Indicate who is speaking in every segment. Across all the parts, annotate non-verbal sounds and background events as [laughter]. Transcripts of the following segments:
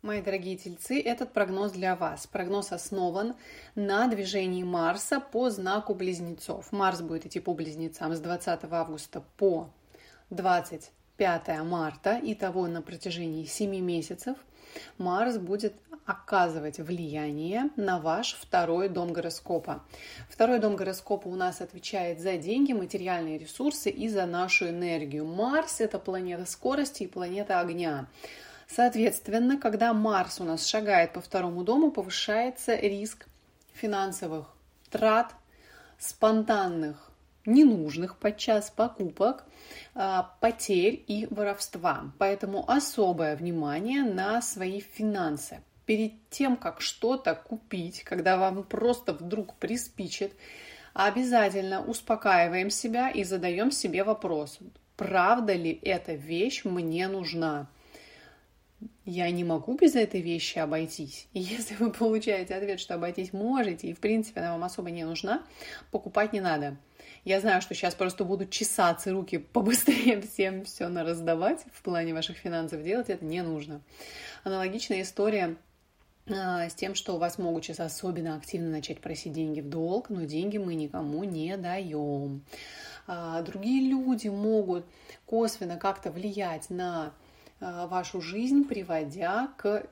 Speaker 1: Мои дорогие тельцы, этот прогноз для вас. Прогноз основан на движении Марса по знаку близнецов. Марс будет идти по близнецам с 20 августа по 25 марта. и того на протяжении 7 месяцев Марс будет оказывать влияние на ваш второй дом гороскопа. Второй дом гороскопа у нас отвечает за деньги, материальные ресурсы и за нашу энергию. Марс – это планета скорости и планета огня. Соответственно, когда Марс у нас шагает по второму дому, повышается риск финансовых трат, спонтанных, ненужных подчас покупок, а, потерь и воровства. Поэтому особое внимание на свои финансы. Перед тем, как что-то купить, когда вам просто вдруг приспичит, обязательно успокаиваем себя и задаем себе вопрос, правда ли эта вещь мне нужна я не могу без этой вещи обойтись. [laughs] Если вы получаете ответ, что обойтись можете, и в принципе она вам особо не нужна, покупать не надо. Я знаю, что сейчас просто будут чесаться руки [laughs] побыстрее всем все на раздавать в плане ваших финансов делать, это не нужно. Аналогичная история а, с тем, что у вас могут сейчас особенно активно начать просить деньги в долг, но деньги мы никому не даем. А, другие люди могут косвенно как-то влиять на вашу жизнь, приводя к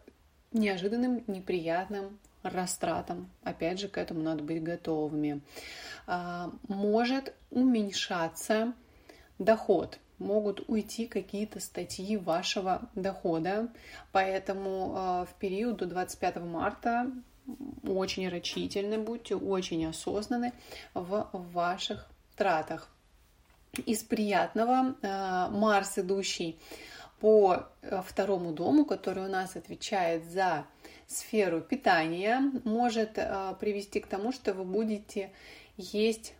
Speaker 1: неожиданным неприятным растратам. Опять же, к этому надо быть готовыми. А, может уменьшаться доход, могут уйти какие-то статьи вашего дохода, поэтому э, в период до 25 марта очень рачительны будьте, очень осознаны в ваших тратах. Из приятного э, Марс идущий по э, второму дому, который у нас отвечает за сферу питания, может э, привести к тому, что вы будете есть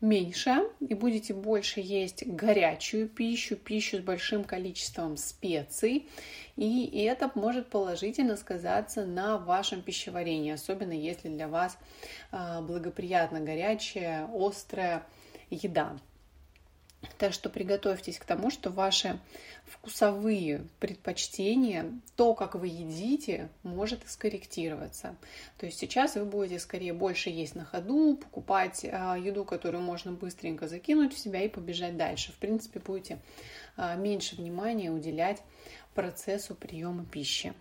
Speaker 1: меньше и будете больше есть горячую пищу, пищу с большим количеством специй, и это может положительно сказаться на вашем пищеварении, особенно если для вас э, благоприятна горячая, острая еда. Так что приготовьтесь к тому, что ваши вкусовые предпочтения, то, как вы едите, может скорректироваться. То есть сейчас вы будете скорее больше есть на ходу, покупать а, еду, которую можно быстренько закинуть в себя и побежать дальше. В принципе, будете а, меньше внимания уделять процессу приема пищи.